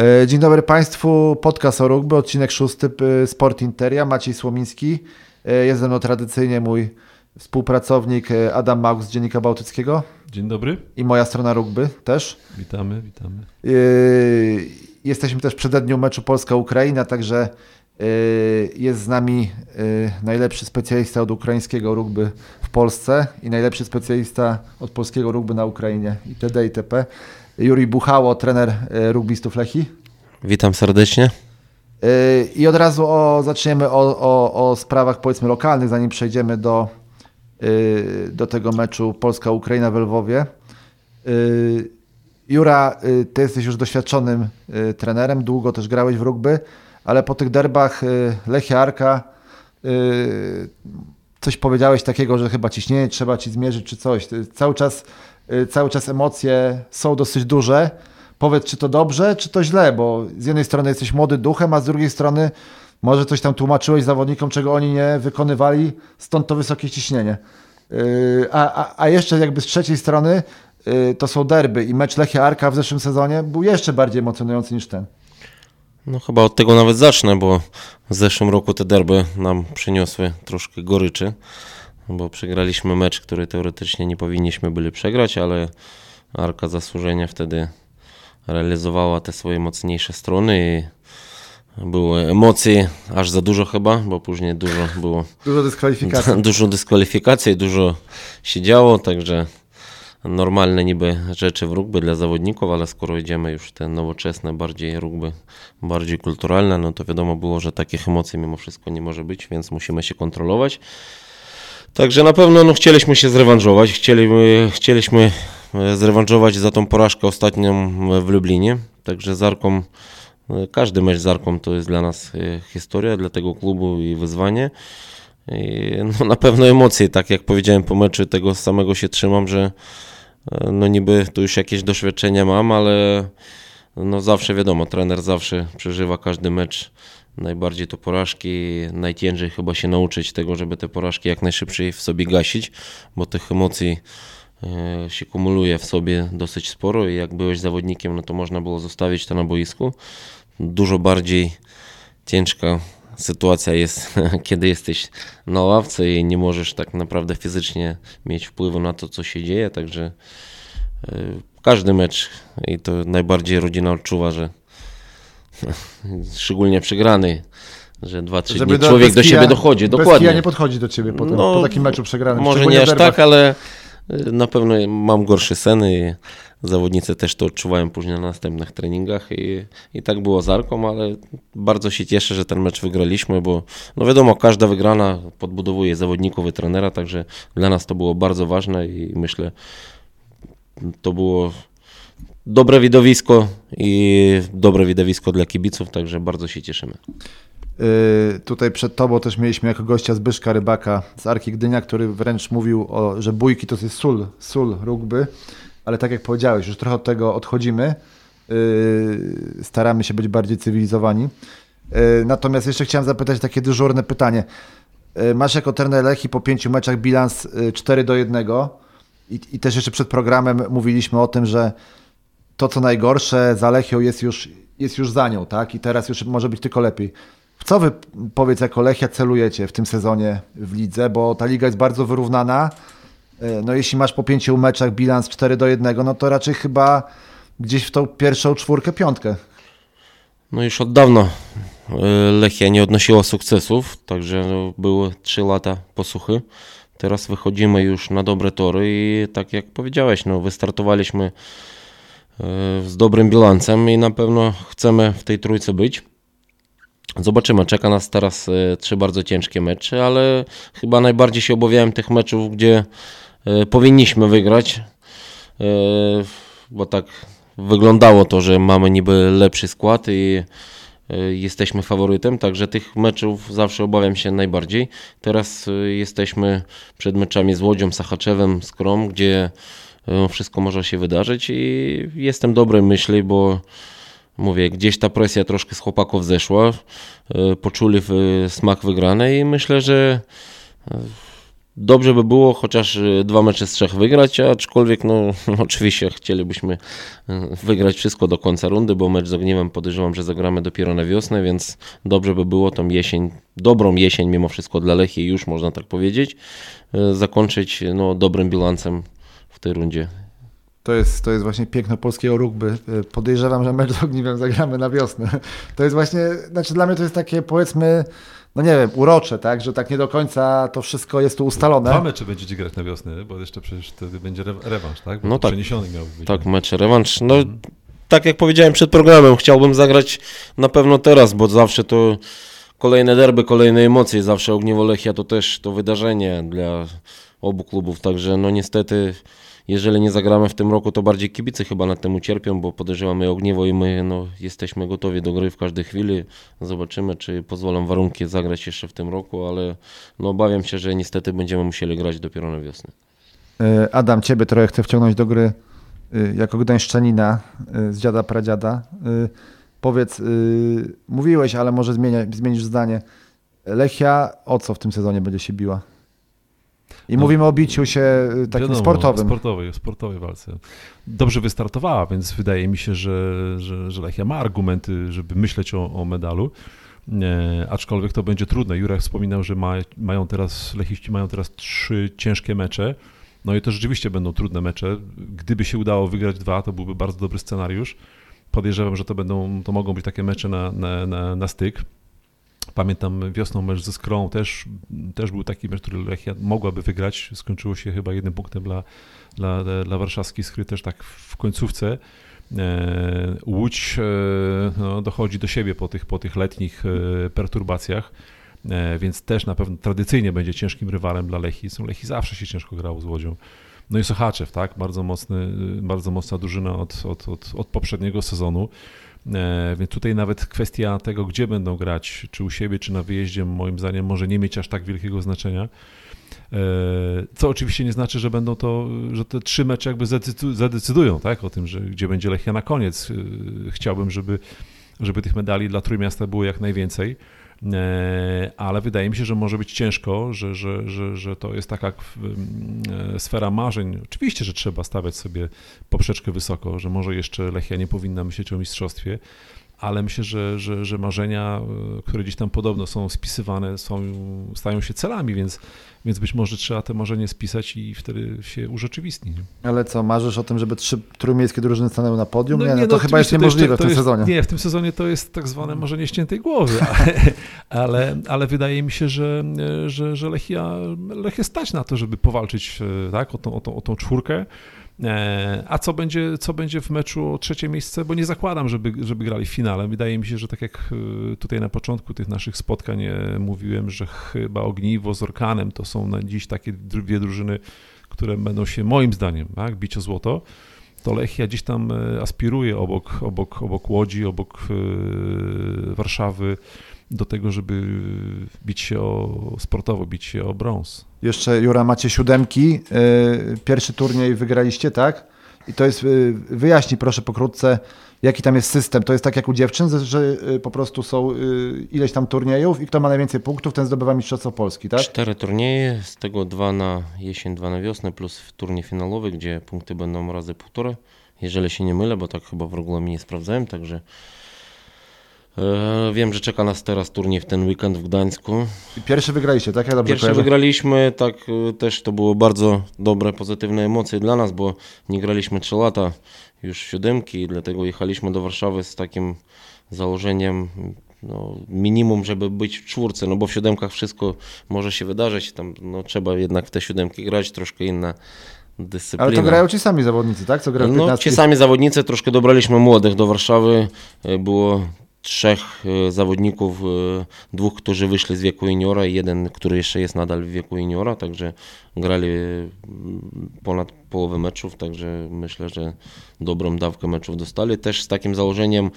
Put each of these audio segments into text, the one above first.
E, dzień dobry Państwu, podcast o rugby, odcinek szósty e, Sport Interia, Maciej Słomiński. E, jest ze mną tradycyjnie mój współpracownik Adam Małk z Dziennika Bałtyckiego. Dzień dobry. I moja strona rugby też. Witamy, witamy. Jesteśmy też w przededniu meczu Polska-Ukraina, także jest z nami najlepszy specjalista od ukraińskiego rugby w Polsce i najlepszy specjalista od polskiego rugby na Ukrainie itd. itp. Juri Buchało, trener e, rugbystów Lechi. Witam serdecznie. E, I od razu o, zaczniemy o, o, o sprawach powiedzmy lokalnych, zanim przejdziemy do, e, do tego meczu Polska-Ukraina w Lwowie. Jura, ty jesteś już doświadczonym trenerem, długo też grałeś w rugby, ale po tych derbach Lechia Arka coś powiedziałeś takiego, że chyba ciśnienie trzeba ci zmierzyć czy coś. Cały czas cały czas emocje są dosyć duże. Powiedz, czy to dobrze, czy to źle, bo z jednej strony jesteś młody duchem, a z drugiej strony może coś tam tłumaczyłeś zawodnikom, czego oni nie wykonywali, stąd to wysokie ciśnienie. Y, a, a, a jeszcze jakby z trzeciej strony y, to są derby i mecz Lechia Arka w zeszłym sezonie był jeszcze bardziej emocjonujący niż ten. No chyba od tego nawet zacznę, bo w zeszłym roku te derby nam przyniosły troszkę goryczy bo przegraliśmy mecz, który teoretycznie nie powinniśmy byli przegrać, ale Arka zasłużenia wtedy realizowała te swoje mocniejsze strony i było emocji aż za dużo chyba, bo później dużo było. Dużo dyskwalifikacji. Dużo dyskwalifikacji, dużo się działo, także normalne niby rzeczy w rugby dla zawodników, ale skoro idziemy już te nowoczesne, bardziej rugby, bardziej kulturalne, no to wiadomo było, że takich emocji mimo wszystko nie może być, więc musimy się kontrolować. Także na pewno no, chcieliśmy się zrewanżować, chcieliśmy, chcieliśmy e, zrewanżować za tą porażkę ostatnią w Lublinie. Także z Arką, e, każdy mecz z Arką to jest dla nas e, historia, dla tego klubu i wyzwanie. I no, na pewno emocje, tak jak powiedziałem po meczu, tego samego się trzymam, że no niby tu już jakieś doświadczenia mam, ale no zawsze wiadomo, trener zawsze przeżywa każdy mecz najbardziej to porażki, najciężej chyba się nauczyć tego, żeby te porażki jak najszybciej w sobie gasić, bo tych emocji e, się kumuluje w sobie dosyć sporo i jak byłeś zawodnikiem, no to można było zostawić to na boisku. Dużo bardziej ciężka sytuacja jest, kiedy jesteś na ławce i nie możesz tak naprawdę fizycznie mieć wpływu na to, co się dzieje, także e, każdy mecz i to najbardziej rodzina odczuwa, że szczególnie przegrany, że dwa, trzy dni człowiek do siebie dochodzi. Bez dokładnie. nie podchodzi do ciebie potem, no, po takim meczu przegranym. Może nie aż tak, ale y, na pewno mam gorsze seny i zawodnicy też to odczuwają później na następnych treningach i, i tak było z Arką, ale bardzo się cieszę, że ten mecz wygraliśmy, bo no wiadomo, każda wygrana podbudowuje zawodników i trenera, także dla nas to było bardzo ważne i myślę, to było dobre widowisko i dobre widowisko dla kibiców, także bardzo się cieszymy. Yy, tutaj przed Tobą też mieliśmy jako gościa Zbyszka Rybaka z Arki Gdynia, który wręcz mówił, o, że bójki to jest sól, sól rugby, ale tak jak powiedziałeś, już trochę od tego odchodzimy. Yy, staramy się być bardziej cywilizowani. Yy, natomiast jeszcze chciałem zapytać takie dyżurne pytanie. Masz jako trener Lechi po pięciu meczach bilans 4 yy, do 1 i, i też jeszcze przed programem mówiliśmy o tym, że to, co najgorsze za Lechią jest już, jest już za nią, tak? I teraz już może być tylko lepiej. W co wy, powiedz, jako Lechia celujecie w tym sezonie w lidze? Bo ta liga jest bardzo wyrównana. E, no jeśli masz po pięciu meczach bilans 4 do 1, no to raczej chyba gdzieś w tą pierwszą czwórkę, piątkę. No już od dawna e, Lechia nie odnosiła sukcesów, także no, były 3 lata posłuchy. Teraz wychodzimy już na dobre tory i tak jak powiedziałeś, no, wystartowaliśmy z dobrym bilansem i na pewno chcemy w tej trójce być. Zobaczymy, czeka nas teraz e, trzy bardzo ciężkie mecze, ale chyba najbardziej się obawiałem tych meczów, gdzie e, powinniśmy wygrać, e, bo tak wyglądało to, że mamy niby lepszy skład i jesteśmy faworytem, także tych meczów zawsze obawiam się najbardziej. Teraz jesteśmy przed meczami z Łodzią, Sachaczewem, Skrom, gdzie E, wszystko może się wydarzyć i jestem dobrej myśli, bo mówię, gdzieś ta presja troszkę z chłopaków zeszła, e, poczuli smak wygranej i myślę, że e, dobrze by było chociaż e, dwa mecze z trzech wygrać, aczkolwiek no oczywiście chcielibyśmy e, wygrać wszystko do końca rundy, bo mecz z Ogniewem podejrzewam, że zagramy dopiero na wiosnę, więc dobrze by było tą jesień, dobrą jesień mimo wszystko dla Lechii już można tak powiedzieć, e, zakończyć no, dobrym bilansem tej rundzie. To jest, to jest właśnie piękno polskiego rugby. Podejrzewam, że mecz z Ogniwem zagramy na wiosnę. To jest właśnie, znaczy dla mnie to jest takie powiedzmy no nie wiem, urocze, tak, że tak nie do końca to wszystko jest tu ustalone. Dwa mecze będziecie grać na wiosnę, bo jeszcze przecież wtedy będzie rewanż, tak? Bo no tak. Przeniesiony miał być. Tak, mecz rewanż. No mhm. tak jak powiedziałem przed programem, chciałbym zagrać na pewno teraz, bo zawsze to kolejne derby, kolejne emocje, zawsze Ogniwo Lechia to też to wydarzenie dla obu klubów, także no niestety jeżeli nie zagramy w tym roku, to bardziej kibice chyba nad tym ucierpią, bo podejrzewamy ogniwo i my no, jesteśmy gotowi do gry w każdej chwili. Zobaczymy, czy pozwolą warunki zagrać jeszcze w tym roku, ale no, obawiam się, że niestety będziemy musieli grać dopiero na wiosnę. E, Adam, ciebie trochę chcę wciągnąć do gry e, jako gdańszczanina e, z dziada pradziada. Powiedz, mówiłeś, ale może zmienia, zmienisz zdanie. Lechia o co w tym sezonie będzie się biła? I no, mówimy o biciu się y, takim wiadomo, sportowym. Sportowej, sportowej walce. Dobrze wystartowała, więc wydaje mi się, że, że, że Lechia ma argumenty, żeby myśleć o, o medalu. E, aczkolwiek to będzie trudne. Jurek wspominał, że ma, mają teraz, Lechiści mają teraz trzy ciężkie mecze. No i to rzeczywiście będą trudne mecze. Gdyby się udało wygrać dwa, to byłby bardzo dobry scenariusz. Podejrzewam, że to, będą, to mogą być takie mecze na, na, na, na styk. Pamiętam wiosną mecz ze Skrą, też, też był taki mecz, który Lechia mogłaby wygrać. Skończyło się chyba jednym punktem dla, dla, dla warszawskiej Skry, też tak w końcówce. E, Łódź e, no, dochodzi do siebie po tych, po tych letnich e, perturbacjach, więc też na pewno tradycyjnie będzie ciężkim rywalem dla Lechii. Są Lechii zawsze się ciężko grało z Łodzią. No i Sochaczew, tak? Bardzo, mocny, bardzo mocna drużyna od, od, od, od poprzedniego sezonu. E, więc tutaj nawet kwestia tego, gdzie będą grać, czy u siebie, czy na wyjeździe, moim zdaniem może nie mieć aż tak wielkiego znaczenia. E, co oczywiście nie znaczy, że będą to, że te trzy mecze jakby zadecydują tak, o tym, że gdzie będzie Lechia na koniec. E, chciałbym, żeby, żeby tych medali dla Trójmiasta było jak najwięcej. E, ale wydaje mi się, że może być ciężko, że, że, że, że to jest taka e, sfera marzeń. Oczywiście, że trzeba stawiać sobie poprzeczkę wysoko, że może jeszcze Lechia nie powinna myśleć o mistrzostwie, ale myślę, że, że, że marzenia, e, które gdzieś tam podobno są spisywane, są, stają się celami, więc, więc być może trzeba te marzenie spisać i wtedy się urzeczywistni. Ale co, marzysz o tym, żeby trzy trójmiejskie drużyny stanęły na podium? No, nie, no, to no, chyba jest niemożliwe w tym jest, sezonie. Nie, w tym sezonie to jest tak zwane marzenie ściętej głowy, ale, ale, wydaje mi się, że, że, że Lechia, Lechia stać na to, żeby powalczyć e, tak, o, tą, o, tą, o tą czwórkę. E, a co będzie, co będzie w meczu o trzecie miejsce? Bo nie zakładam, żeby, żeby grali w finale. Wydaje mi się, że tak jak e, tutaj na początku tych naszych spotkań e, mówiłem, że chyba Ogniwo z Orkanem to są na dziś takie dwie drużyny, które będą się moim zdaniem tak, bić o złoto to Lechia gdzieś tam aspiruje obok, obok, obok Łodzi, obok Warszawy do tego, żeby bić się o sportowo, bić się o brąz. Jeszcze Jura, macie siódemki. E, pierwszy turniej wygraliście, tak? I to jest, e, wyjaśnij proszę pokrótce, jaki tam jest system. To jest tak jak u dziewczyn, że e, po prostu są ileś tam turniejów i kto ma najwięcej punktów, ten zdobywa Mistrzostwo Polski, tak? Cztery turnieje, z tego dwa na jesień, dwa na wiosnę, plus turniej finałowy, gdzie punkty będą razy półtora. Jeżeli się nie mylę, bo tak chyba w regulaminie sprawdzałem, także wiem, że czeka nas teraz turniej w ten weekend w Gdańsku. Pierwszy wygraliście, tak? Ja dobrze Pierwszy kojarzę? wygraliśmy, tak e, też to było bardzo dobre, pozytywne emocje dla nas, bo nie graliśmy 3 lata już siódemki, dlatego jechaliśmy do Warszawy z takim założeniem no, minimum, żeby być w czwórce, no bo w siódemkach wszystko może się wydarzyć, tam no, trzeba jednak w te siódemki grać, troszkę inna dyscyplina. Ale to grają ci sami zawodnicy, tak? Co grają no, ci sami zawodnicy, troszkę dobraliśmy młodych do Warszawy, e, było trzech e, zawodników, e, dwóch, którzy wyszli z wieku juniora i jeden, który jeszcze jest nadal w wieku juniora, także grali mm, ponad połowę meczów, także myślę, że dobrą dawkę meczów dostali. Też z takim założeniem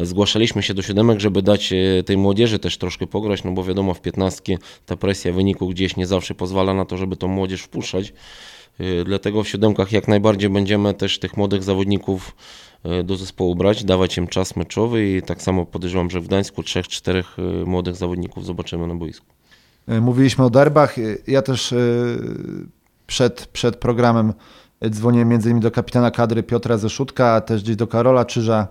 zgłaszaliśmy się do siódemek, żeby dać tej młodzieży też troszkę pograć, no bo wiadomo w 15 ta presja wyniku gdzieś nie zawsze pozwala na to, żeby tą młodzież wpuszczać. Dlatego w siódemkach jak najbardziej będziemy też tych młodych zawodników do zespołu brać, dawać im czas meczowy i tak samo podejrzewam, że w Gdańsku trzech, czterech e, młodych zawodników zobaczymy na boisku. y, mówiliśmy o derbach. Ja też przed, przed programem dzwoniłem między innymi do kapitana kadry Piotra Zeszutka, a też gdzieś do Karola Czyża,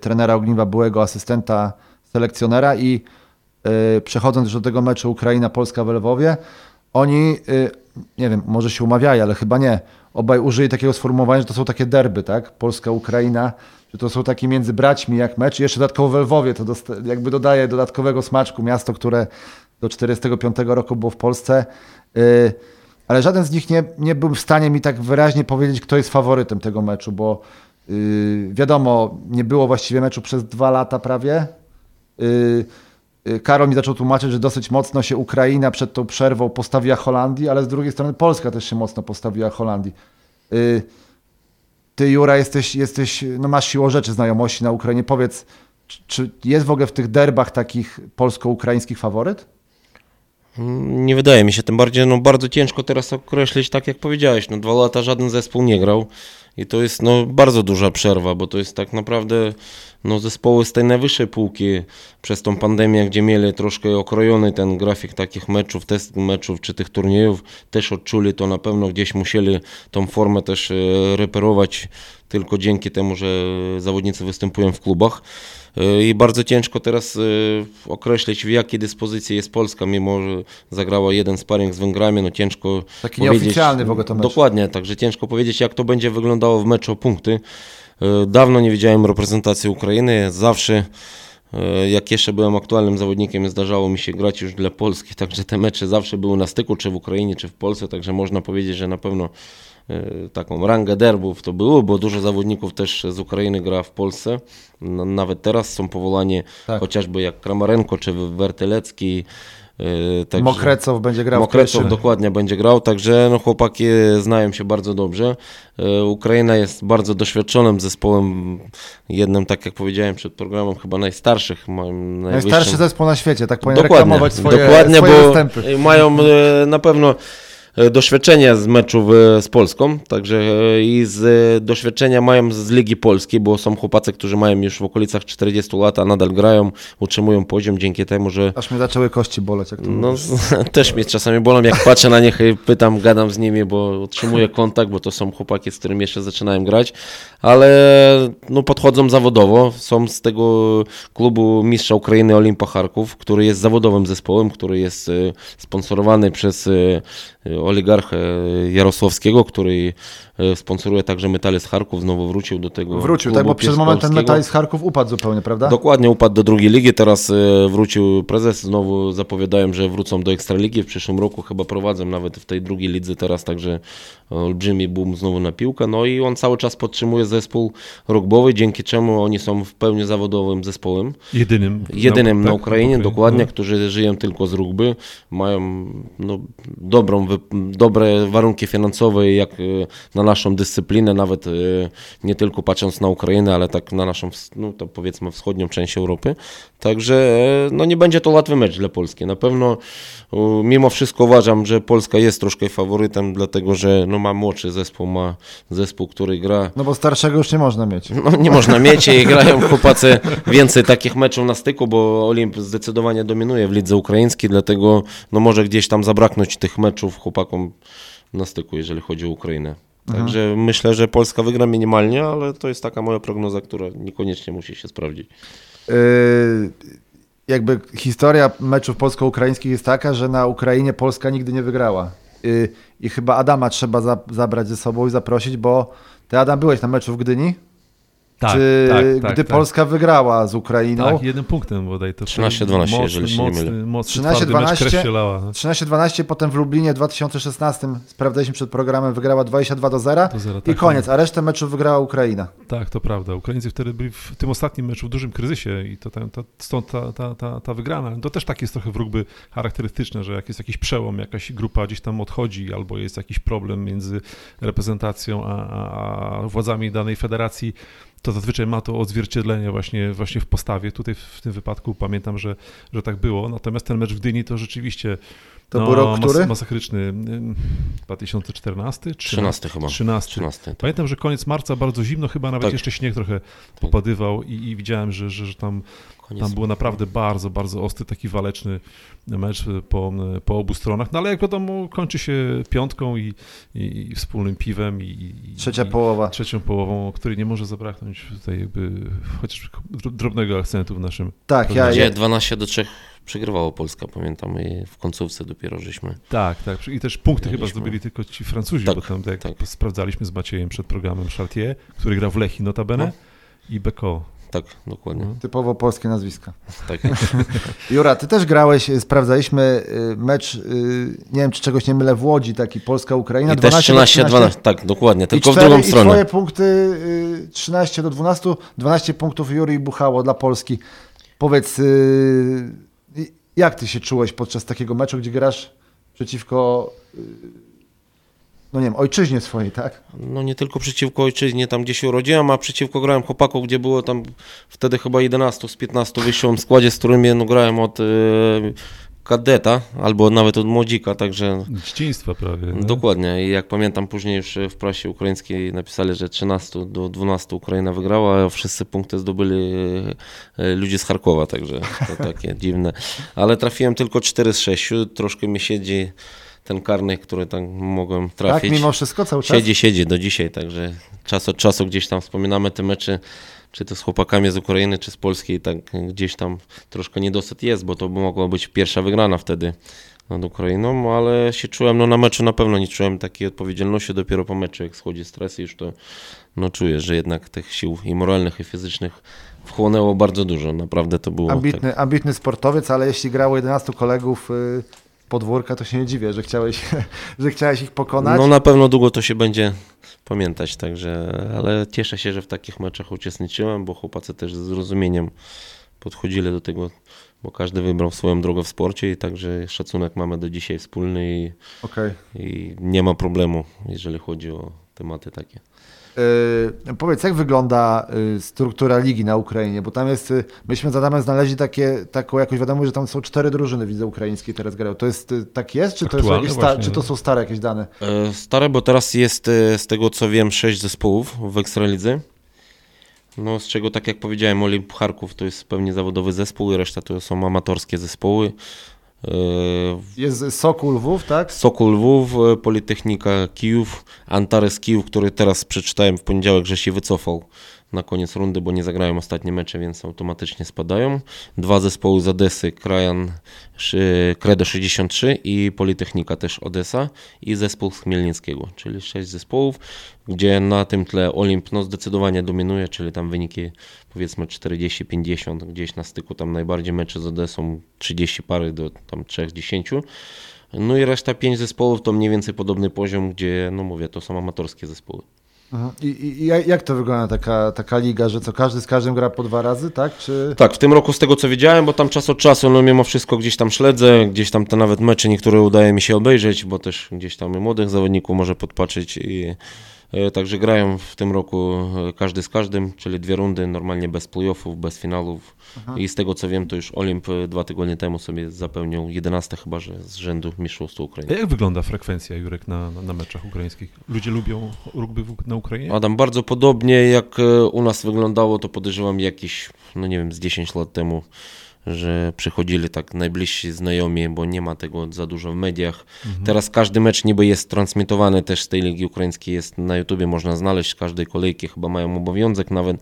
trenera Ogniwa, byłego asystenta selekcjonera i przechodząc już do tego meczu Ukraina-Polska w Lwowie, oni, nie wiem, może się umawiali, ale chyba nie, obaj użyli takiego sformułowania, że to są takie derby, tak? Polska-Ukraina, że to są takie między braćmi jak mecz i jeszcze dodatkowo w Lwowie to jakby dodaje dodatkowego smaczku miasto, które do 45 roku było w Polsce. Yy, ale żaden z nich nie, nie był w stanie mi tak wyraźnie powiedzieć, kto jest faworytem tego meczu, bo yy, wiadomo, nie było właściwie meczu przez dwa lata prawie. Yy Karol mi zaczął tłumaczyć, że dosyć mocno się Ukraina przed tą przerwą postawiła Holandii, ale z drugiej strony Polska też się mocno postawiła Holandii. Yy, ty, Jura, jesteś, jesteś, no masz siłą rzeczy znajomości na Ukrainie. Powiedz, czy jest w ogóle w tych derbach takich polsko-ukraińskich faworyt? Nie wydaje mi się, tym bardziej no, bardzo ciężko teraz określić, tak jak powiedziałeś, no dwa lata żaden zespół nie grał i to jest no, bardzo duża przerwa, bo to jest tak naprawdę no, zespoły z tej najwyższej półki przez tą pandemię, gdzie mieli troszkę okrojony ten grafik takich meczów, test meczów czy tych turniejów, też odczuli to na pewno, gdzieś musieli tą formę też e, reperować tylko dzięki temu, że zawodnicy występują w klubach. E, I bardzo ciężko teraz e, określić, w jakiej dyspozycji jest Polska, mimo że zagrała jeden sparring z Węgrami, no ciężko Taki powiedzieć, nieoficjalny w ogóle to mecz. Dokładnie, także ciężko powiedzieć, jak to będzie wyglądało w meczu o punkty. E, dawno nie widziałem reprezentacji Ukrainy, zawsze jak jeszcze byłem aktualnym zawodnikiem, zdarzało mi się grać już dla Polski, także te mecze zawsze były na styku, czy w Ukrainie, czy w Polsce, także można powiedzieć, że na pewno taką rangę derbów to było, bo dużo zawodników też z Ukrainy gra w Polsce. Nawet teraz są powołani tak. chociażby jak Kramarenko czy Wertelecki. E, także Mokrecow będzie grał. Mokrecow dokładnie będzie grał, także no, chłopaki znają się bardzo dobrze. E, Ukraina jest bardzo doświadczonym zespołem, jednym, tak jak powiedziałem przed programem, chyba najstarszych. Najstarszy zespół na świecie, tak powinien dokładnie, reklamować swoje, dokładnie, swoje bo występy. Mają na pewno E, doświadczenia z meczów z Polską, także e, i z e, doświadczenia mają z Ligi Polskiej, bo są chłopacy, którzy mają już w okolicach 40 lat, a nadal grają, utrzymują poziom dzięki temu, że... Aż mi zaczęły kości boleć, jak to No, też mnie czasami bolą, jak patrzę na nich i pytam, gadam z nimi, bo utrzymuję kontakt, bo to są chłopaki, z którymi jeszcze zaczynałem grać, ale no, podchodzą zawodowo, są z tego klubu mistrza Ukrainy Olimpa Charków, który jest zawodowym zespołem, który jest sponsorowany przez Jarosławskiego, który e, sponsoruje także Metale z Charków, znowu wrócił do tego. Wrócił, tak, bo przez moment ten Metale z Charków upadł zupełnie, prawda? Dokładnie, upadł do drugiej ligi, teraz e, wrócił prezes, znowu zapowiadają, że wrócą do Ekstraligi w przyszłym roku, chyba prowadzą nawet w tej drugiej lidze teraz, także olbrzymi boom znowu na piłkę, no i on cały czas podtrzymuje zespół rugbowy, dzięki czemu oni są w pełni zawodowym zespołem. Jedynym. Jedynym na, tak, na Ukrainie, dokładnie, no. którzy żyją tylko z rugby, mają no, dobrą dobre warunki finansowe jak e, na naszą dyscyplinę, nawet e, nie tylko patrząc na Ukrainę, ale tak na naszą, no to powiedzmy wschodnią część Europy. Także e, no nie będzie to łatwy mecz dla Polski. Na pewno mimo wszystko uważam, że Polska jest troszkę faworytem, dlatego że no ma młodszy zespół, ma zespół, który gra... No bo starszego już nie można mieć. No nie można mieć i grają chłopacy więcej takich meczów na styku, bo Olimp zdecydowanie dominuje w lidze ukraińskiej, dlatego no może gdzieś tam zabraknąć tych meczów chłopakom na styku, jeżeli chodzi o Ukrainę. Także mhm. myślę, że Polska wygra minimalnie, ale to jest taka moja prognoza, która niekoniecznie musi się sprawdzić. Yy, jakby historia meczów polsko-ukraińskich jest taka, że na Ukrainie Polska nigdy nie wygrała. Yy, I chyba Adama trzeba za, zabrać ze sobą i zaprosić, bo ty Adam byłeś na meczu w Gdyni? Tak, czy tak, tak, gdy tak. Polska wygrała z Ukrainą. Tak, jednym punktem bodaj. To 13-12, jeżeli się mocny, nie mylę. 13-12, 13-12, potem w Lublinie w 2016, sprawdzaliśmy przed programem, wygrała 22 do 0, do 0 i tak, koniec, a resztę meczów wygrała Ukraina. Tak, to prawda. Ukraińcy wtedy byli w tym ostatnim meczu w dużym kryzysie i to, to, to stąd ta, ta, ta, ta wygrana. To też tak jest trochę w rugby charakterystyczne, że jak jest jakiś przełom, jakaś grupa gdzieś tam odchodzi albo jest jakiś problem między reprezentacją a, a, a władzami danej federacji, to zazwyczaj ma to odzwierciedlenie właśnie, właśnie w postawie. Tutaj w tym wypadku pamiętam, że, że tak było. Natomiast ten mecz w Dyni to rzeczywiście To no, był rok, mas- który? masakryczny. ym, 2014? 13 chyba. 13. 13. tak. Pamiętam, że koniec marca bardzo zimno, chyba nawet Tak. jeszcze śnieg trochę popadywał i, i widziałem, że, że, że tam, Koniec. tam było naprawdę bardzo, bardzo ostry, taki waleczny mecz po, po obu stronach. No ale jak wiadomo, kończy się piątką i, i, i wspólnym piwem. I, Trzecia i, połowa. Trzecią połową, której nie może zabraknąć tutaj jakby chociaż dr- drobnego akcentu w naszym. Tak, ja, ja, 12 do 3 przegrywało Polska, pamiętam, i w końcówce dopiero żeśmy. Tak, tak. I też punkty chyba Mieliśmy. zdobyli tylko ci Francuzi, Tak, bo tam jak tak. sprawdzaliśmy z Maciejem przed programem Chartier, który gra w Lechi notabene No. i Beko. Tak, dokładnie. No. typowo polskie nazwiska. Tak. Jura, ty też grałeś, y, sprawdzaliśmy y, mecz, y, nie wiem czy czegoś nie mylę, w Łodzi, taki Polska-Ukraina. I też 13, 12, tak, dokładnie, tylko I w drugą I stronę. twoje punkty y, 13 do 12, 12 punktów Juri Buchało dla Polski. Powiedz, y, y, jak ty się czułeś podczas takiego meczu, gdzie grasz przeciwko, y, no nie wiem, ojczyźnie swojej, tak? No nie tylko przeciwko ojczyźnie, tam gdzie się urodziłem, a przeciwko grałem chłopaków, gdzie było tam wtedy chyba 11 z 15 w składzie, z którymi no, grałem od e, kadeta albo nawet od młodzika, także Dzieciństwa prawie. nie? dokładnie. I jak pamiętam później już w prasie ukraińskiej napisali, że 13 do 12 Ukraina wygrała, a wszyscy punkty zdobyli e, ludzie z Charkowa, także to takie dziwne. Ale trafiłem tylko 4 z 6, troszkę mi siedzi ten karny, który tam mogłem trafić. Tak, mimo wszystko cały czas? Siedzi, siedzi do dzisiaj, także czas od czasu gdzieś tam wspominamy te mecze, czy to z chłopakami z Ukrainy, czy z Polski, tak gdzieś tam troszkę niedosyt jest, bo to by mogła być pierwsza wygrana wtedy nad Ukrainą, ale się czułem, no na meczu na pewno nie czułem takiej odpowiedzialności, dopiero po meczu, jak schodzi stres już to no czuję, że jednak tych sił i moralnych, i fizycznych wchłonęło bardzo dużo, naprawdę to było tak. Ambitny, ambitny sportowiec, ale jeśli grało 11 kolegów y, podwórka, to się nie dziwię, że chciałeś, że chciałeś ich pokonać. No na pewno długo to się będzie pamiętać, także, ale cieszę się, że w takich meczach uczestniczyłem, bo chłopacy też z zrozumieniem podchodzili do tego, bo każdy wybrał swoją drogę w sporcie i także szacunek mamy do dzisiaj wspólny i, Okej. i nie ma problemu, jeżeli chodzi o tematy takie. Yy, powiedz, jak wygląda yy, struktura ligi na Ukrainie? Bo tam jest, yy, myśmy z Adamem znaleźli takie, taką jakąś wiadomość, że tam są cztery drużyny, widzę, ukraińskie teraz grają. To jest, yy, tak jest? Czy to, jest jakieś sta- czy to są stare jakieś dane? E, Stare, bo teraz jest e, z tego co wiem sześć zespołów w Ekstralidze. No z czego tak jak powiedziałem Olimp Charków to jest pewnie zawodowy zespół i reszta to są amatorskie zespoły. Jest Sokół Lwów, tak? Sokół Lwów, e, Politechnika Kijów, Antares Kijów, który teraz przeczytałem w poniedziałek, że się wycofał na koniec rundy, bo nie zagrają ostatnie mecze, więc automatycznie spadają. Dwa zespoły z Odesy, Krajan, Credo 63 i Politechnika też Odessa i zespół z Chmielnickiego, czyli sześć zespołów, gdzie na tym tle Olimp no, zdecydowanie dominuje, czyli tam wyniki powiedzmy 40-50, gdzieś na styku tam najbardziej mecze z Odesą 30 pary do tam 3-10. No i reszta pięć zespołów to mniej więcej podobny poziom, gdzie, no mówię, to są amatorskie zespoły. Mhm. I, i, jak to wygląda taka, taka liga, że co każdy z każdym gra po dwa razy, tak? Czy... Tak, w tym roku z tego co wiedziałem, bo tam czas od czasu, no mimo wszystko gdzieś tam śledzę, gdzieś tam te nawet mecze niektóre udaje mi się obejrzeć, bo też gdzieś tam młodych zawodników może podpatrzeć i także grają w tym roku e, każdy z każdym, czyli dwie rundy, normalnie bez playoffów, bez finałów i z tego co wiem, to już Olimp e, dwa tygodnie temu sobie zapełnił 11 chyba, że z rzędu Mistrzostwa Ukrainy. jak wygląda frekwencja, Jurek, na, na, meczach ukraińskich? Ludzie lubią rugby na Ukrainie? Adam, bardzo podobnie jak e, u nas wyglądało, to podejrzewam jakieś, no nie wiem, z 10 lat temu, że przychodzili tak najbliżsi znajomi, bo nie ma tego za dużo w mediach. Teraz każdy mecz niby jest transmitowany też z tej ligi ukraińskiej, jest na YouTubie, można znaleźć każdej kolejki, chyba mają obowiązek nawet,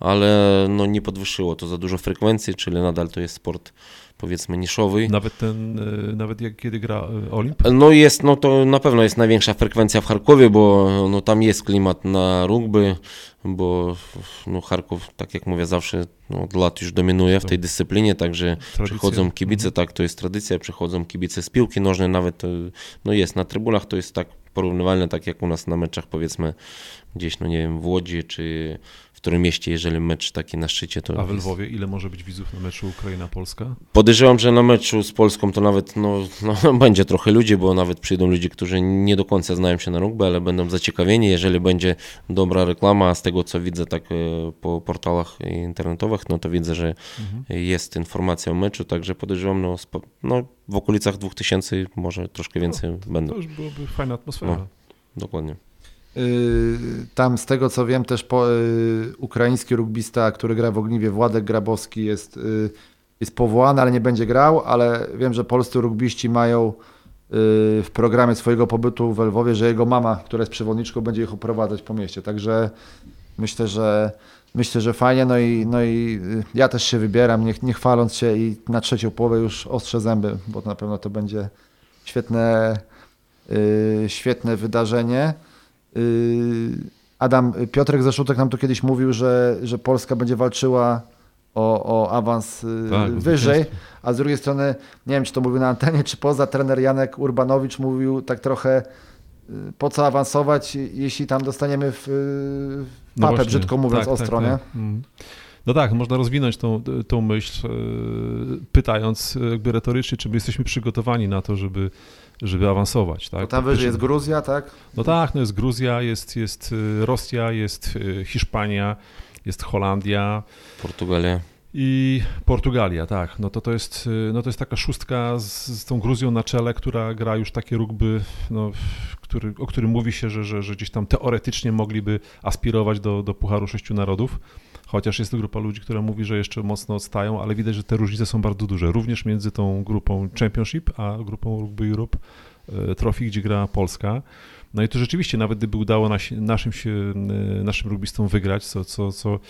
ale no nie podwyższyło to za dużo frekwencji, czyli nadal to jest sport powiedzmy niszowy. Nawet ten, e, nawet jak kiedy gra e, Olimp? No jest, no to na pewno jest największa frekwencja w Charkowie, bo no tam jest klimat na rugby, bo no Charków, tak jak mówię, zawsze no, od lat już dominuje w tej dyscyplinie, także Tradycja. przychodzą kibice, tak, to jest tradycja, przychodzą kibice z piłki nożnej, nawet e, no jest na trybunach, to jest tak porównywalne, tak jak u nas na meczach powiedzmy gdzieś, no nie wiem, w Łodzi, czy którym mieście, jeżeli mecz taki na szczycie, to A w Lwowie ile może być widzów na meczu Ukraina-Polska? Podejrzewam, że na meczu z Polską to nawet no, no, będzie trochę ludzi, bo nawet przyjdą ludzie, którzy nie do końca znają się na rugby, ale będą zaciekawieni, jeżeli będzie dobra reklama, a z tego co widzę tak e, po portalach internetowych, no to widzę, że jest informacja o meczu, także podejrzewam, no, no w okolicach 2000, może troszkę więcej To będą. już byłoby fajna atmosfera. No. Dokładnie. Tam z tego co wiem też po, y, ukraiński rugbista, który gra w Ogniwie, Władek Grabowski jest, y, jest powołany, ale nie będzie grał, ale wiem, że polscy rugbiści mają y, w programie swojego pobytu w Lwowie, że jego mama, która jest przewodniczką, będzie ich oprowadzać po mieście. Także myślę, że myślę, że fajnie. No i, no i ja też się wybieram, nie, nie chwaląc się i na trzecią połowę już ostrzę zęby, bo na pewno to będzie świetne, y, świetne wydarzenie. Yy, Adam, Piotrek Zaszutek nam tu kiedyś mówił, że, że Polska będzie walczyła o, o awans yy, Tak, wyżej, a z drugiej strony, nie wiem czy to mówił na antenie, czy poza, trener Janek Urbanowicz mówił tak trochę yy, po co awansować, jeśli tam dostaniemy w, w No papę, właśnie, brzydko mówiąc, tak, ostro, tak, nie? tak. Mm. No tak, można rozwinąć tą, tą myśl, pytając jakby retorycznie, czy my jesteśmy przygotowani na to, żeby, żeby awansować. Tak? Bo tam wyżej jest Gruzja, tak? No tak, no jest Gruzja, jest, jest e, Rosja, jest e, Hiszpania, jest Holandia Portugalia. i Portugalia, tak. No to, to, jest, e, no to jest taka szóstka z, z tą Gruzją na czele, która gra już takie rugby, no, który, o którym mówi się, że, że, że gdzieś tam teoretycznie mogliby aspirować do, do Pucharu Sześciu Narodów. Chociaż jest grupa ludzi, która mówi, że jeszcze mocno odstają, ale widać, że te różnice są bardzo duże. Również między tą grupą Championship, a grupą Rugby Europe e, Trophy, gdzie gra Polska. No i to rzeczywiście, nawet gdyby udało nas, naszym, się, e, naszym rugbystom wygrać, co, co, co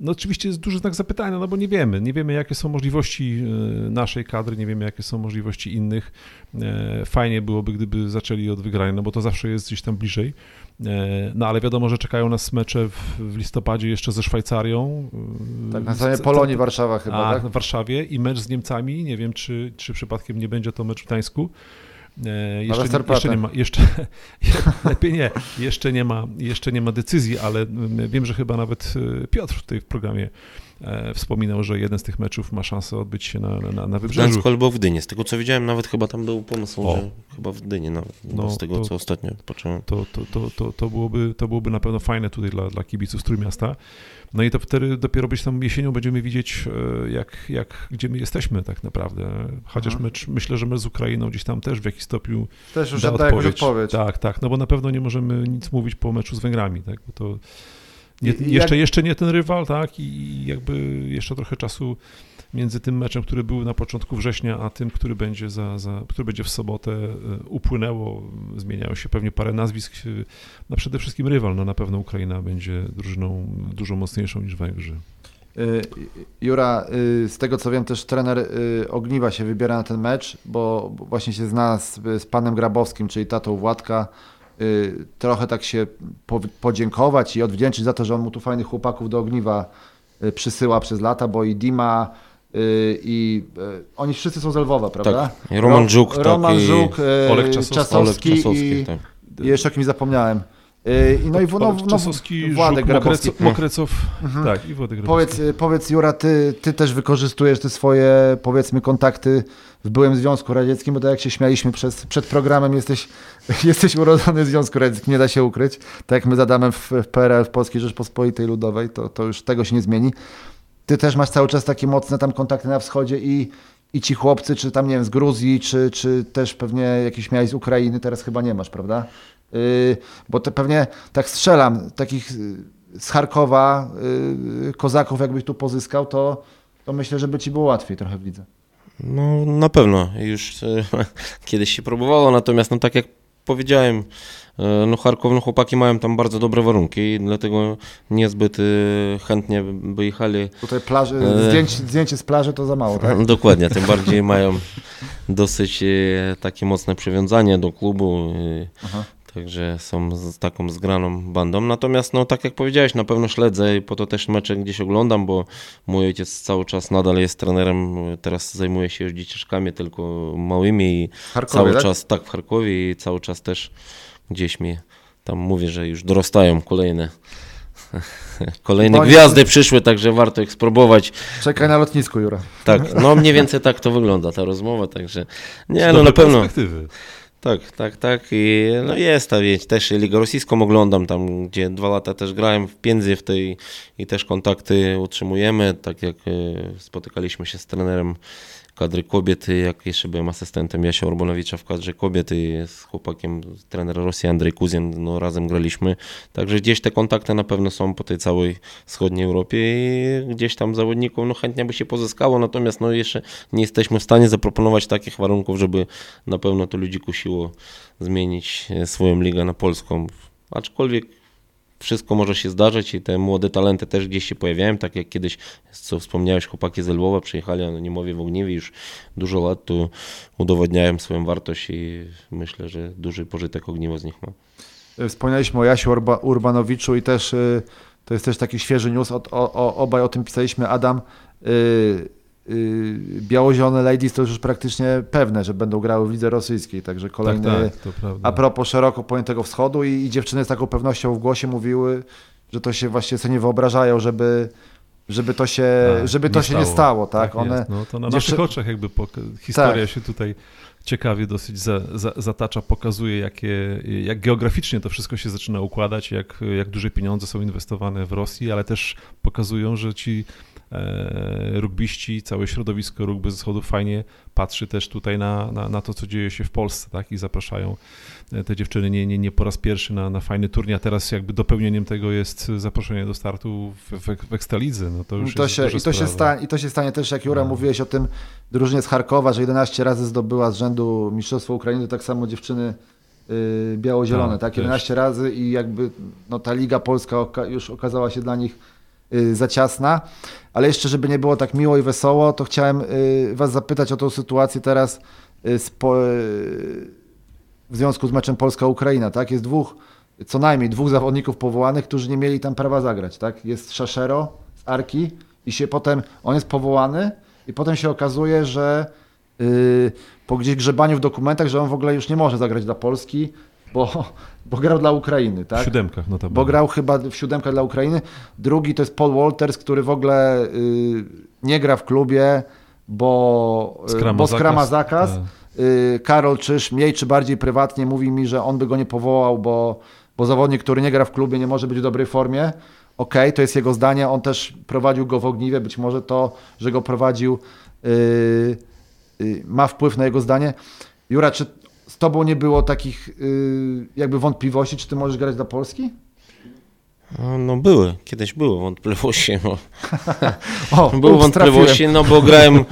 no oczywiście jest duży znak zapytania, no bo nie wiemy, nie wiemy jakie są możliwości e, naszej kadry, nie wiemy jakie są możliwości innych. E, Fajnie byłoby, gdyby zaczęli od wygrania, no bo to zawsze jest gdzieś tam bliżej. No ale wiadomo, że czekają nas mecze w, listopadzie jeszcze ze Szwajcarią. Tak, na C- Polonii Warszawa chyba, a, tak? w Warszawie i mecz z Niemcami. Nie wiem, czy, czy przypadkiem nie będzie to mecz w Gdańsku. Jeszcze, jeszcze nie ma, jeszcze, lepiej nie, jeszcze nie ma, jeszcze nie ma decyzji, ale mm, wiem, że chyba nawet e, Piotr tutaj w programie wspominał, że jeden z tych meczów ma szansę odbyć się na, na, na W wybrzeżu. Gdańsku albo w Gdyni. Z tego co widziałem, nawet chyba tam był pomysł, O. że chyba w Gdyni nawet. No, z tego to- co ostatnio patrzyłem. to, to, to, to, to, byłoby, to byłoby na pewno fajne tutaj dla, dla kibiców z Trójmiasta. No i to wtedy dopiero być tam jesienią będziemy widzieć, e, jak, jak, gdzie my jesteśmy tak naprawdę. Chociaż mecz, myślę, że my z Ukrainą gdzieś tam też w jakiś stopniu Też już da jakąś odpowiedź. Tak, tak, no bo na pewno nie możemy nic mówić po meczu z Węgrami, tak, bo to nie, jeszcze, jak- jeszcze nie ten rywal, tak, i jakby jeszcze trochę czasu między tym meczem, który był na początku września, a tym, który będzie, za, za, który będzie w sobotę, e, upłynęło, zmieniają się pewnie parę nazwisk, e, no przede wszystkim rywal, no na pewno Ukraina będzie drużyną dużo mocniejszą niż Węgrzy. Y, Jura, z tego co wiem, też trener Ogniwa się wybiera na ten mecz, bo bo właśnie się zna z, z panem Grabowskim, czyli tatą Władka. Y, Trochę tak się po, podziękować i odwdzięczyć za to, że on mu tu fajnych chłopaków do Ogniwa y, przysyła przez lata, bo i Dima y, i oni wszyscy są z Lwowa, prawda? Tak. I Roman Ro- Żuk, tak, Roman i Żuk, y, Olek Czasowski. Czasowski, Olek Czasowski, i, tak. i jeszcze o kimś zapomniałem. Y, I no i no, Olek no, Czasowski, Władek Grabowski. Mokrecow, Mokrecow Mhm. tak, i Władek Grabowski. Powiedz, powiedz Jura, ty, ty też wykorzystujesz te swoje, powiedzmy, kontakty w byłym Związku Radzieckim, bo tak jak się śmialiśmy przez, przed programem, jesteś, jesteś urodzony w Związku Radzieckim, nie da się ukryć. Tak jak my z Adamem w, w PRL, w Polskiej Rzeczpospolitej Ludowej, to, to już tego się nie zmieni. Ty też masz cały czas takie mocne tam kontakty na wschodzie i, i ci chłopcy, czy tam, nie wiem, z Gruzji, czy, czy też pewnie jakieś miałeś z Ukrainy, teraz chyba nie masz, prawda? Yy, bo to pewnie tak strzelam, takich yy, z Charkowa, yy, kozaków jakbyś tu pozyskał, to, to myślę, że by ci było łatwiej trochę widzę. No na pewno, już e, kiedyś się próbowało, natomiast no tak jak powiedziałem, e, no Charków, no chłopaki mają tam bardzo dobre warunki i dlatego niezbyt e, chętnie by jechali. Tutaj plaży, Yy. zdjęcie, zdjęcie z plaży to za mało, tak? Dokładnie, tym bardziej mają dosyć e, takie mocne przywiązanie do klubu. e, Aha. Także są z taką zgraną bandą. Natomiast, no tak jak powiedziałeś, na pewno śledzę i po to też mecze gdzieś oglądam, bo mój ojciec cały czas nadal jest trenerem. Teraz zajmuje się już dzieciaczkami, tylko małymi i W Charkowie, cały tak? czas, tak, w Charkowie i cały czas też gdzieś mi tam mówi, że już dorastają kolejne. Kolejne Bądź- gwiazdy przyszły, także warto ich spróbować. Czekaj na lotnisku, Jura. Tak, no mniej więcej tak to wygląda ta rozmowa, także nie, Z no na pewno. Tak, tak, tak. I no jest ta wieć, też Ligę Rosyjską oglądam tam, gdzie dwa lata też grałem w Piędzy w tej i też kontakty utrzymujemy, tak jak e, spotykaliśmy się z trenerem kadry kobiety, jak jeszcze byłem asystentem Jasia Urbonowicza w kadrze kobiety z chłopakiem, trener Rosji Andrzej Kuzin, no razem graliśmy. Także gdzieś te kontakty na pewno są po tej całej wschodniej Europie i gdzieś tam zawodników no chętnie by się pozyskało, natomiast no jeszcze nie jesteśmy w stanie zaproponować takich warunków, żeby na pewno to ludzi kusiło zmienić swoją ligę na polską. Aczkolwiek wszystko może się zdarzyć i te młode talenty też gdzieś się pojawiają, tak jak kiedyś, co wspomniałeś, chłopaki z Lwowa przyjechali, anonimowie w Ogniewie już dużo lat tu udowadniają swoją wartość i myślę, że duży pożytek Ogniwo z nich ma. Wspomnieliśmy o Jasiu Urba, Urbanowiczu i też y, to jest też taki świeży news, o, o, obaj o tym pisaliśmy, Adam. Y, y, Biało-zielone ladies to już praktycznie pewne, że będą grały w lidze rosyjskiej, także kolejny tak, tak, a propos szeroko pojętego wschodu i, i dziewczyny z taką pewnością w głosie mówiły, że to się właśnie sobie nie wyobrażają, żeby żeby to się, Tak, żeby to nie się nie stało. stało, tak? Tak One. No to na dziewczy- naszych oczach jakby historia Tak. się tutaj ciekawie dosyć za, za, zatacza, pokazuje jakie, jak geograficznie to wszystko się zaczyna układać, jak, jak duże pieniądze są inwestowane w Rosji, ale też pokazują, że ci rugbiści, całe środowisko rugby ze wschodu fajnie patrzy też tutaj na, na, na to, co dzieje się w Polsce, tak? I zapraszają e, te dziewczyny nie, nie, nie po raz pierwszy na, na fajny turniej, a teraz jakby dopełnieniem tego jest zaproszenie do startu w, w, w Ekstralidze. No to już to jest się, i, to się stanie, I to się stanie też, jak Jura No. mówiłeś o tym drużynie z Charkowa, że 11 razy zdobyła z rzędu Mistrzostwo Ukrainy, to tak samo dziewczyny y, biało-zielone, Tak, tak? też. 11 razy i jakby no, ta Liga Polska już okazała się dla nich za ciasna. Ale jeszcze, żeby nie było tak miło i wesoło, to chciałem y, Was zapytać o tą sytuację teraz y, y, w związku z meczem Polska-Ukraina, tak? Jest dwóch, co najmniej dwóch zawodników powołanych, którzy nie mieli tam prawa zagrać, tak? Jest Szaszero z Arki i się potem, on jest powołany i potem się okazuje, że po gdzieś grzebaniu w dokumentach, że on w ogóle już nie może zagrać dla Polski, bo, bo grał dla Ukrainy, W tak? siódemkach notabene. Bo grał chyba w siódemkach dla Ukrainy. Drugi to jest Paul Walters, który w ogóle y, nie gra w klubie, bo, y, Skrama bo skrama zakaz. zakaz. Tak. Y, Karol Czyż, mniej czy bardziej prywatnie, mówi mi, że on by go nie powołał, bo, bo zawodnik, który nie gra w klubie, nie może być w dobrej formie. Okej, to jest jego zdanie. On też prowadził go w ogniwie. Być może to, że go prowadził, y, y, ma wpływ na jego zdanie. Jura, czy z tobą nie było takich y, jakby wątpliwości, czy ty możesz grać dla Polski? No, były, kiedyś były wątpliwości. No. O, Były ups, wątpliwości, no bo grałem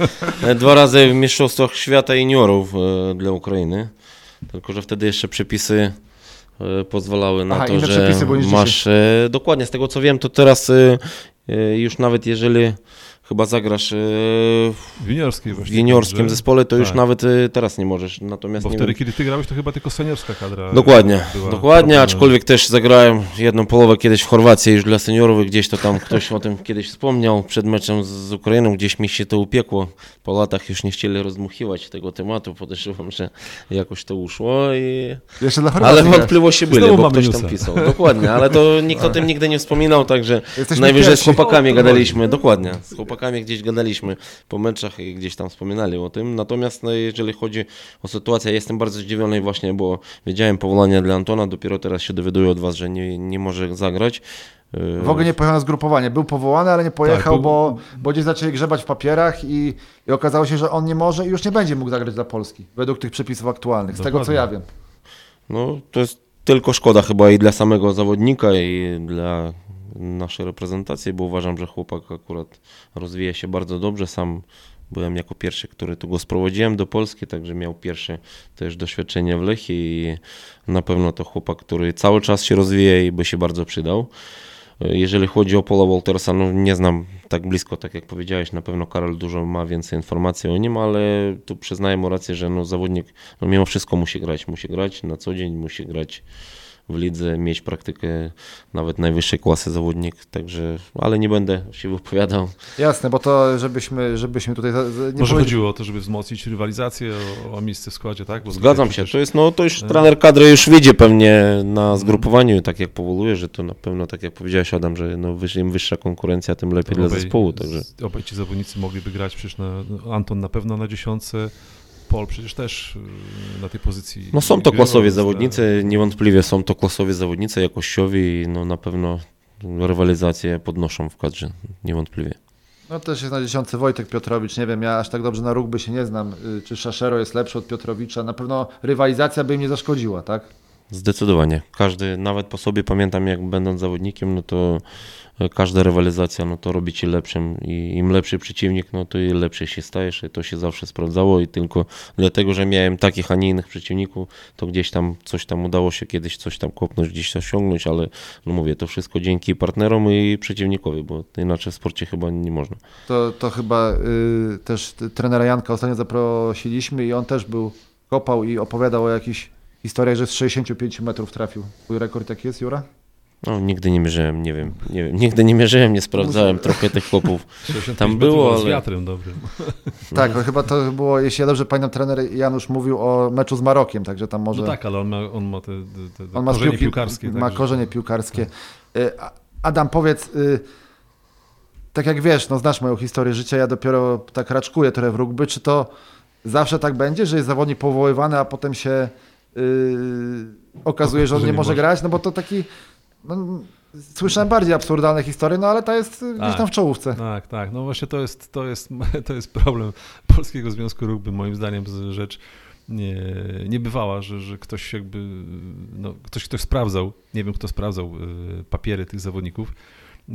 e, dwa razy w Mistrzostwach Świata Juniorów e, dla Ukrainy. Tylko, że wtedy jeszcze przepisy e, pozwalały na Aha, to, że przepisy masz. Dokładnie, z tego co wiem, to teraz już nawet jeżeli chyba zagrasz e, W juniorskiej w juniorskim zespole, to już tak. nawet e, teraz nie możesz. Natomiast Bo nie wtedy, wiem, kiedy ty grałeś, to chyba tylko seniorska kadra. Dokładnie, dokładnie, problemem. aczkolwiek też zagrałem jedną połowę kiedyś w Chorwacji już dla seniorów, gdzieś to tam ktoś o tym kiedyś wspomniał przed meczem z, z Ukrainą, gdzieś mi się to upiekło, po latach już nie chcieli rozdmuchiwać tego tematu, podejrzewam, że jakoś to uszło i... Jeszcze dla Ale Chorwacji wątpliwości Znowu bo ktoś newsa. tam pisał, dokładnie, ale to nikt o tym nigdy nie wspominał, także Jesteśmy najwyżej z pierwsi. chłopakami O, to gadaliśmy, dokładnie, z chłopakami gdzieś gadaliśmy po meczach i gdzieś tam wspominali o tym, natomiast no, jeżeli chodzi o sytuację, jestem bardzo zdziwiony właśnie, bo wiedziałem powołania dla Antona, dopiero teraz się dowiaduję od was, że nie, nie może zagrać. Yy, W ogóle nie pojechał na zgrupowanie. Był powołany, ale nie pojechał, był- bo, bo gdzieś zaczęli grzebać w papierach i, i okazało się, że on nie może i już nie będzie mógł zagrać dla Polski, według tych przepisów aktualnych, z tego co Dokładnie. ja wiem. No, to jest tylko szkoda chyba i dla samego zawodnika, i dla naszej reprezentacji, bo uważam, że chłopak akurat rozwija się bardzo dobrze. Sam byłem jako pierwszy, który tu go sprowadziłem do Polski, także miał pierwsze też doświadczenie w Lechii i na pewno to chłopak, który cały czas się rozwija i by się bardzo przydał. Jeżeli chodzi o Paula Waltersa, no nie znam tak blisko, tak jak powiedziałeś, na pewno Karol dużo ma więcej informacji o nim, ale tu przyznaję mu rację, że no zawodnik no mimo wszystko musi grać, musi grać na co dzień, musi grać w lidze, mieć praktykę nawet najwyższej klasy zawodnik, także, ale nie będę się wypowiadał. Jasne, bo to żebyśmy, żebyśmy tutaj... Może powiedzi- chodziło o to, żeby wzmocnić rywalizację o, o miejsce w składzie, tak? Bo Zgadzam się, przecież- to jest, no to już trener kadry już widzi pewnie na zgrupowaniu, tak jak powołuje, że to na pewno, tak jak powiedziałeś Adam, że no, im wyższa konkurencja, tym lepiej dla obaj- zespołu, także... Obaj ci zawodnicy mogliby grać, przecież na, Anton na pewno na dziesiątce, Pol przecież też y, na tej pozycji. No są to klasowi zawodnicy, niewątpliwie są to klasowi zawodnicy, jakościowi i no na pewno rywalizację podnoszą w kadrze, niewątpliwie. No też jest na dziesiątce Wojtek Piotrowicz, nie wiem, ja aż tak dobrze na rugby się nie znam, y, czy Szaszero jest lepszy od Piotrowicza, na pewno rywalizacja by im nie zaszkodziła, tak? Zdecydowanie. Każdy, nawet po sobie pamiętam, jak będąc zawodnikiem, no to e, każda rywalizacja, no to robi ci lepszym i im lepszy przeciwnik, no to i lepszy się stajesz i to się zawsze sprawdzało i tylko dlatego, że miałem takich, a nie innych przeciwników, to gdzieś tam coś tam udało się kiedyś coś tam kopnąć, gdzieś osiągnąć, ale no mówię, to wszystko dzięki partnerom i przeciwnikowi, bo inaczej w sporcie chyba nie można. To, to chyba y, też trenera Janka ostatnio zaprosiliśmy i on też był, kopał i opowiadał o jakichś historiach, że z 65 metrów trafił. Twój rekord jaki jest, Jura? No, nigdy nie mierzyłem, nie wiem, nie wiem, nigdy nie mierzyłem, nie sprawdzałem trochę tych chłopów. 65 Tam było, Z ale- wiatrem dobrym. Tak, bo chyba to było, jeśli ja dobrze pamiętam, trener Janusz mówił o meczu z Marokiem, także tam może... No tak, ale on ma, on ma te, te, te On ma z korzenie piłki, piłkarskie. ma także- korzenie piłkarskie. Y, a- Adam, powiedz, y, tak jak wiesz, no znasz moją historię życia, ja dopiero tak raczkuję trochę w rugby, czy to zawsze tak będzie, że jest zawodnik powoływany, a potem się y, okazuje, że on nie może może. grać, no bo to taki, no, słyszałem bardziej absurdalne historie, no ale ta jest y, gdzieś Tak. tam w czołówce. Tak, tak. No właśnie to jest, to jest, to jest problem Polskiego Związku Rugby, moim zdaniem rzecz nie, bywała, że, że ktoś jakby, no, ktoś, ktoś sprawdzał, nie wiem kto sprawdzał y, papiery tych zawodników, y,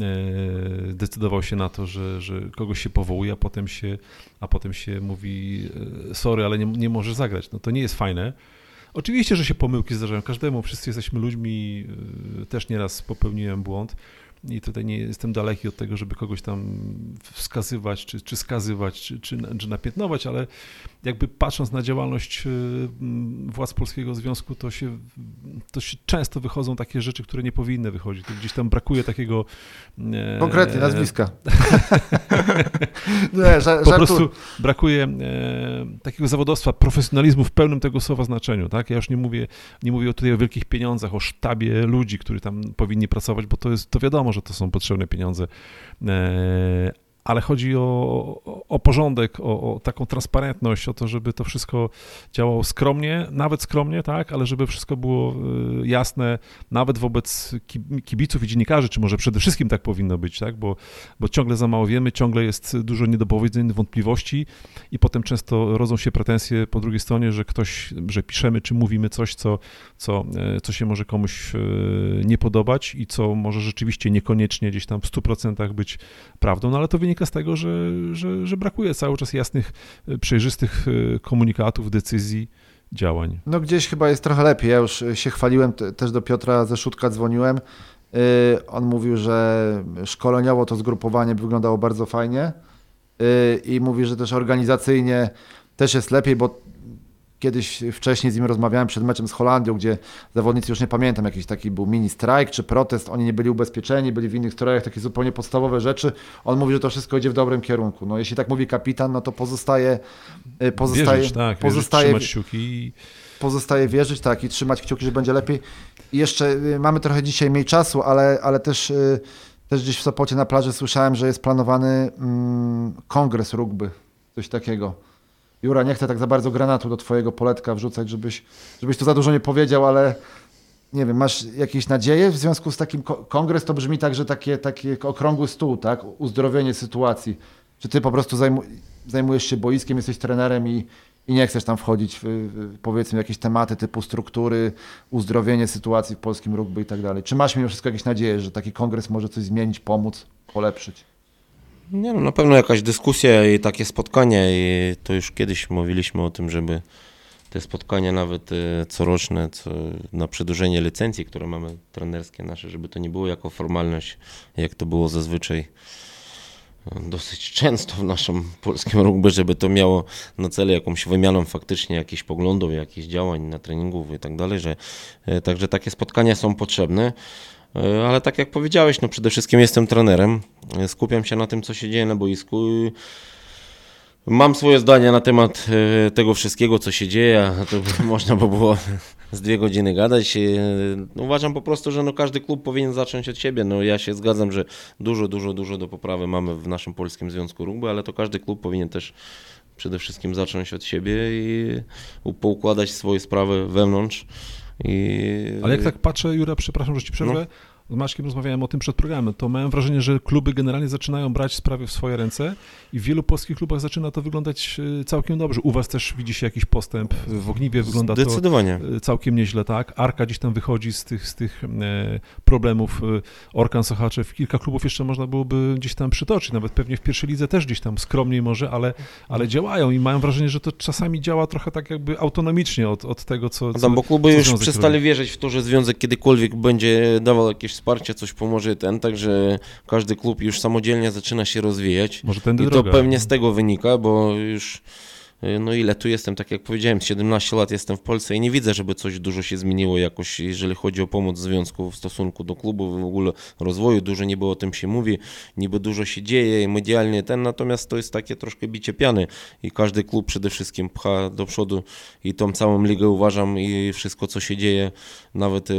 decydował się na to, że, że kogoś się powołuje, a potem się, a potem się mówi sorry, ale nie, nie możesz zagrać. No to nie jest fajne. Oczywiście, że się pomyłki zdarzają. Każdemu, wszyscy jesteśmy ludźmi, y, też nieraz popełniłem błąd i tutaj nie jestem daleki od tego, żeby kogoś tam wskazywać, czy, czy skazywać, czy, czy, czy napiętnować, ale jakby patrząc na działalność y, mm, władz Polskiego Związku, to się, to się często wychodzą takie rzeczy, które nie powinny wychodzić. To gdzieś tam brakuje takiego... e, Konkretnie, nazwiska. nie, ża- po prostu brakuje e, takiego zawodowstwa, profesjonalizmu w pełnym tego słowa znaczeniu. Tak? Ja już nie mówię, nie mówię tutaj o wielkich pieniądzach, o sztabie ludzi, którzy tam powinni pracować, bo to jest to wiadomo, że to są potrzebne pieniądze. Ale chodzi o, o, porządek, o, o taką transparentność, o to, żeby to wszystko działało skromnie, nawet skromnie, tak, ale żeby wszystko było e, jasne, nawet wobec ki- kibiców i dziennikarzy, czy może przede wszystkim tak powinno być, tak, bo, bo ciągle za mało wiemy, ciągle jest dużo niedopowiedzeń, wątpliwości i potem często rodzą się pretensje po drugiej stronie, że ktoś, że piszemy czy mówimy coś, co, co, e, co się może komuś e, nie podobać i co może rzeczywiście niekoniecznie gdzieś tam w 100% być prawdą, no ale to wynika z tego, że, że, że brakuje cały czas jasnych, e, przejrzystych e, komunikatów, decyzji, działań. No gdzieś chyba jest trochę lepiej. Ja już y, się chwaliłem, te- też do Piotra ze Szutka dzwoniłem. On mówił, że szkoleniowo to zgrupowanie wyglądało bardzo fajnie i mówi, że też organizacyjnie też jest lepiej, bo kiedyś wcześniej z nim rozmawiałem przed meczem z Holandią, gdzie zawodnicy, już nie pamiętam, jakiś taki był mini strajk czy protest, oni nie byli ubezpieczeni, byli w innych strojach, takie zupełnie podstawowe rzeczy. On mówi, że to wszystko idzie w dobrym kierunku. No jeśli tak mówi kapitan, no to pozostaje y, pozostaje, wierzyć, tak, pozostaje wierzyć, trzymać kciuki Pozostaje wierzyć, tak, i trzymać kciuki, że będzie lepiej. I jeszcze y, mamy trochę dzisiaj mniej czasu, ale, ale też, y, też gdzieś w Sopocie na plaży słyszałem, że jest planowany mm, kongres rugby, coś takiego. Jura, nie chcę tak za bardzo granatu do twojego poletka wrzucać, żebyś, żebyś tu za dużo nie powiedział, ale nie wiem, masz jakieś nadzieje w związku z takim ko- kongres? To brzmi tak, że takie, takie okrągły stół, tak? Uzdrowienie sytuacji. Czy ty po prostu zajmu- zajmujesz się boiskiem, jesteś trenerem i, i nie chcesz tam wchodzić w powiedzmy jakieś tematy typu struktury, uzdrowienie sytuacji w polskim rugby i tak dalej. Czy masz mimo wszystko jakieś nadzieje, że taki kongres może coś zmienić, pomóc, polepszyć? Nie no, na pewno jakaś dyskusja i takie spotkania i to już kiedyś mówiliśmy o tym, żeby te spotkania nawet e, coroczne, co na przedłużenie licencji, które mamy trenerskie nasze, żeby to nie było jako formalność, jak to było zazwyczaj e, dosyć często w naszym polskim rugby, żeby to miało na celu jakąś wymianą faktycznie jakichś poglądów, jakichś działań na treningów i tak dalej, że e, także takie spotkania są potrzebne. E, Ale tak jak powiedziałeś, no przede wszystkim jestem trenerem, e, skupiam się na tym, co się dzieje na boisku. Mam swoje zdanie na temat e, tego wszystkiego, co się dzieje, a to można by było z dwie godziny gadać. No Uważam po prostu, że no każdy klub powinien zacząć od siebie. No ja się zgadzam, że dużo, dużo, dużo do poprawy mamy w naszym Polskim Związku Rugby, ale to każdy klub powinien też przede wszystkim zacząć od siebie i poukładać swoje sprawy wewnątrz. I... Ale jak tak patrzę, Jura, przepraszam, że ci przerwę, z Maćkiem rozmawiałem o tym przed programem, to miałem wrażenie, że kluby generalnie zaczynają brać sprawy w swoje ręce i w wielu polskich klubach zaczyna to wyglądać e, całkiem dobrze. U was też widzi się jakiś postęp, w Ogniwie wygląda to Zdecydowanie. e, całkiem nieźle, tak? Arka gdzieś tam wychodzi z tych, z tych e, problemów. Orkan Sochaczew, kilka klubów jeszcze można byłoby gdzieś tam przytoczyć, nawet pewnie w pierwszej lidze też gdzieś tam skromniej może, ale, ale działają i mają wrażenie, że to czasami działa trochę tak jakby autonomicznie od, od tego, co... Tam, bo kluby już przestali wierzyć w to, że związek kiedykolwiek będzie dawał jakieś wsparcie, coś pomoże ten, także każdy klub już samodzielnie zaczyna się rozwijać. Może tędy I to droga. pewnie z tego wynika, bo już no ile tu jestem, tak jak powiedziałem, 17 lat jestem w Polsce i nie widzę, żeby coś dużo się zmieniło jakoś, jeżeli chodzi o pomoc związku w stosunku do klubu, w ogóle rozwoju, dużo niby o tym się mówi, niby dużo się dzieje medialnie ten, natomiast to jest takie troszkę bicie piany i każdy klub przede wszystkim pcha do przodu i tą całą ligę uważam i wszystko co się dzieje nawet y,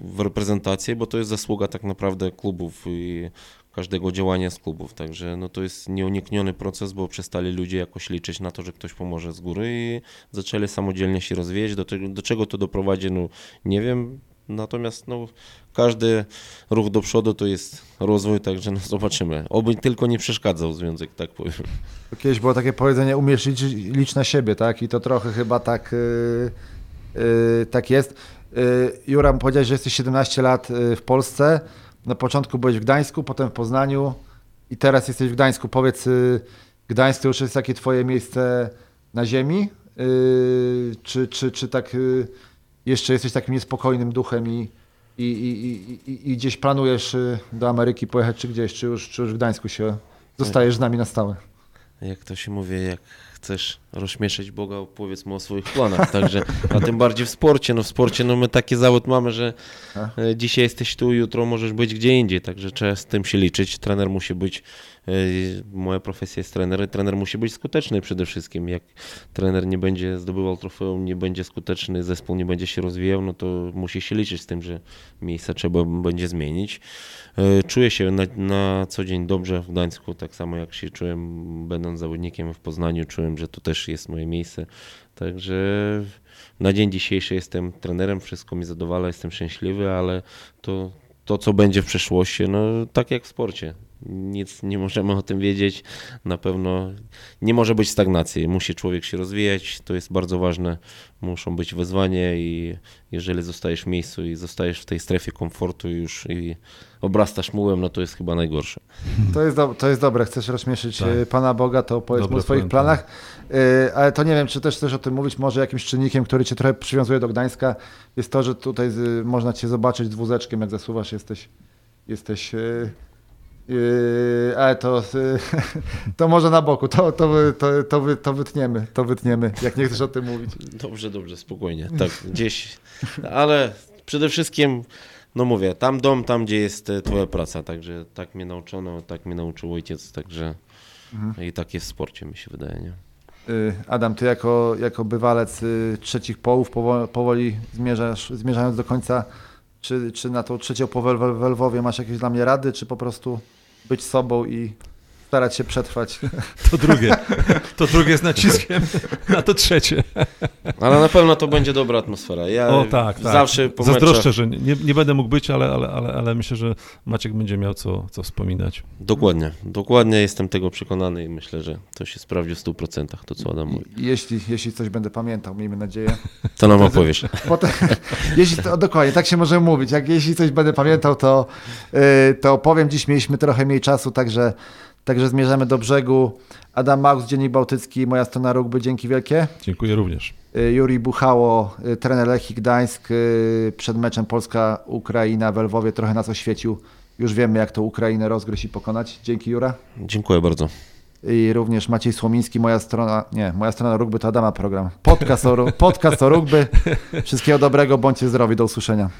w reprezentacji, bo to jest zasługa tak naprawdę klubów i każdego działania z klubów. Także no to jest nieunikniony proces, bo przestali ludzie jakoś liczyć na to, że ktoś pomoże z góry i zaczęli samodzielnie się rozwijać. Do, tego, do czego to doprowadzi, no nie wiem. Natomiast no, każdy ruch do przodu to jest rozwój, także no zobaczymy. Oby tylko nie przeszkadzał związek, tak powiem. Kiedyś było takie powiedzenie, umiesz liczyć, licz na siebie, tak? I to trochę chyba tak, yy, yy, tak jest. Yy, Jura, powiedziałeś, że jesteś 17 lat yy, w Polsce. Na początku byłeś w Gdańsku, potem w Poznaniu i teraz jesteś w Gdańsku. Powiedz, yy, Gdańsk to już jest takie twoje miejsce na ziemi? Yy, czy, czy, czy tak yy, jeszcze jesteś takim niespokojnym duchem i, i, i, i, i, gdzieś planujesz do Ameryki pojechać, czy gdzieś, czy już, czy już w Gdańsku się zostajesz z nami na stałe? Jak to się mówi, jak chcesz rozśmieszyć Boga, opowiedz mu o swoich planach. Także, a tym bardziej w sporcie. No w sporcie no my taki zawód mamy, że e, dzisiaj jesteś tu, jutro możesz być gdzie indziej. Także trzeba z tym się liczyć. Trener musi być, e, moja profesja jest trener, trener musi być skuteczny przede wszystkim. Jak trener nie będzie zdobywał trofeum, nie będzie skuteczny, zespół nie będzie się rozwijał, no to musi się liczyć z tym, że miejsca trzeba będzie zmienić. E, Czuję się na, na co dzień dobrze w Gdańsku, tak samo jak się czułem będąc zawodnikiem w Poznaniu, czułem, że to też jest moje miejsce. Także na dzień dzisiejszy jestem trenerem, wszystko mi zadowala, jestem szczęśliwy, ale to, to co będzie w przyszłości, no tak jak w sporcie. Nic nie możemy o tym wiedzieć. Na pewno nie może być stagnacji. Musi człowiek się rozwijać, to jest bardzo ważne. Muszą być wyzwania i jeżeli zostajesz w miejscu i zostajesz w tej strefie komfortu już i obrastasz mułem, no to jest chyba najgorsze. To jest, do, to jest dobre, chcesz rozśmieszyć Tak. e, Pana Boga, to powiedz mu o swoich planach, E, ale to nie wiem, czy też chcesz o tym mówić, może jakimś czynnikiem, który Cię trochę przywiązuje do Gdańska, jest to, że tutaj z, można Cię zobaczyć z wózeczkiem, jak zasuwasz, jesteś, jesteś e, e, ale to, e, to może na boku, to, to, to, to, wy, to wytniemy, to wytniemy, jak nie chcesz o tym mówić. Dobrze, dobrze, spokojnie. Tak, gdzieś. Ale przede wszystkim, no mówię, tam dom, tam gdzie jest e, twoja praca. Także tak mnie nauczono, tak mnie nauczył ojciec, także i tak jest w sporcie, mi się wydaje, nie? Y, Adam, ty jako, jako bywalec y, trzecich połów powo- powoli zmierzasz, zmierzając do końca, czy, czy na tą trzecią w Lwowie masz jakieś dla mnie rady, czy po prostu być sobą i starać się przetrwać? To drugie. To drugie z naciskiem na to trzecie. Ale na pewno to będzie dobra atmosfera. Ja O tak, tak. zawsze po meczach, Zazdroszczę, że nie, nie będę mógł być, ale, ale, ale, ale myślę, że Maciek będzie miał co, co wspominać. Dokładnie, dokładnie jestem tego przekonany i myślę, że to się sprawdzi w 100% to, co Adam mówi. Jeśli, jeśli coś będę pamiętał, miejmy nadzieję. To nam opowiesz. Potem, jeśli to, dokładnie, tak się możemy mówić. Jak jeśli coś będę pamiętał, to, y, to opowiem. Dziś mieliśmy trochę mniej czasu, także, także zmierzamy do brzegu. Adam Maux, Dziennik Bałtycki, moja strona rugby, dzięki wielkie. Dziękuję również. Y, Juri Buchało, y, trener Lechii Gdańsk, y, przed meczem Polska-Ukraina w Lwowie trochę nas oświecił. Już wiemy, jak to Ukrainę rozgryźć i pokonać. Dzięki Jura. Dziękuję bardzo. I również Maciej Słomiński, moja strona, nie, moja strona rugby to Adama program. Podcast o, podcast o rugby. Wszystkiego dobrego, bądźcie zdrowi, do usłyszenia.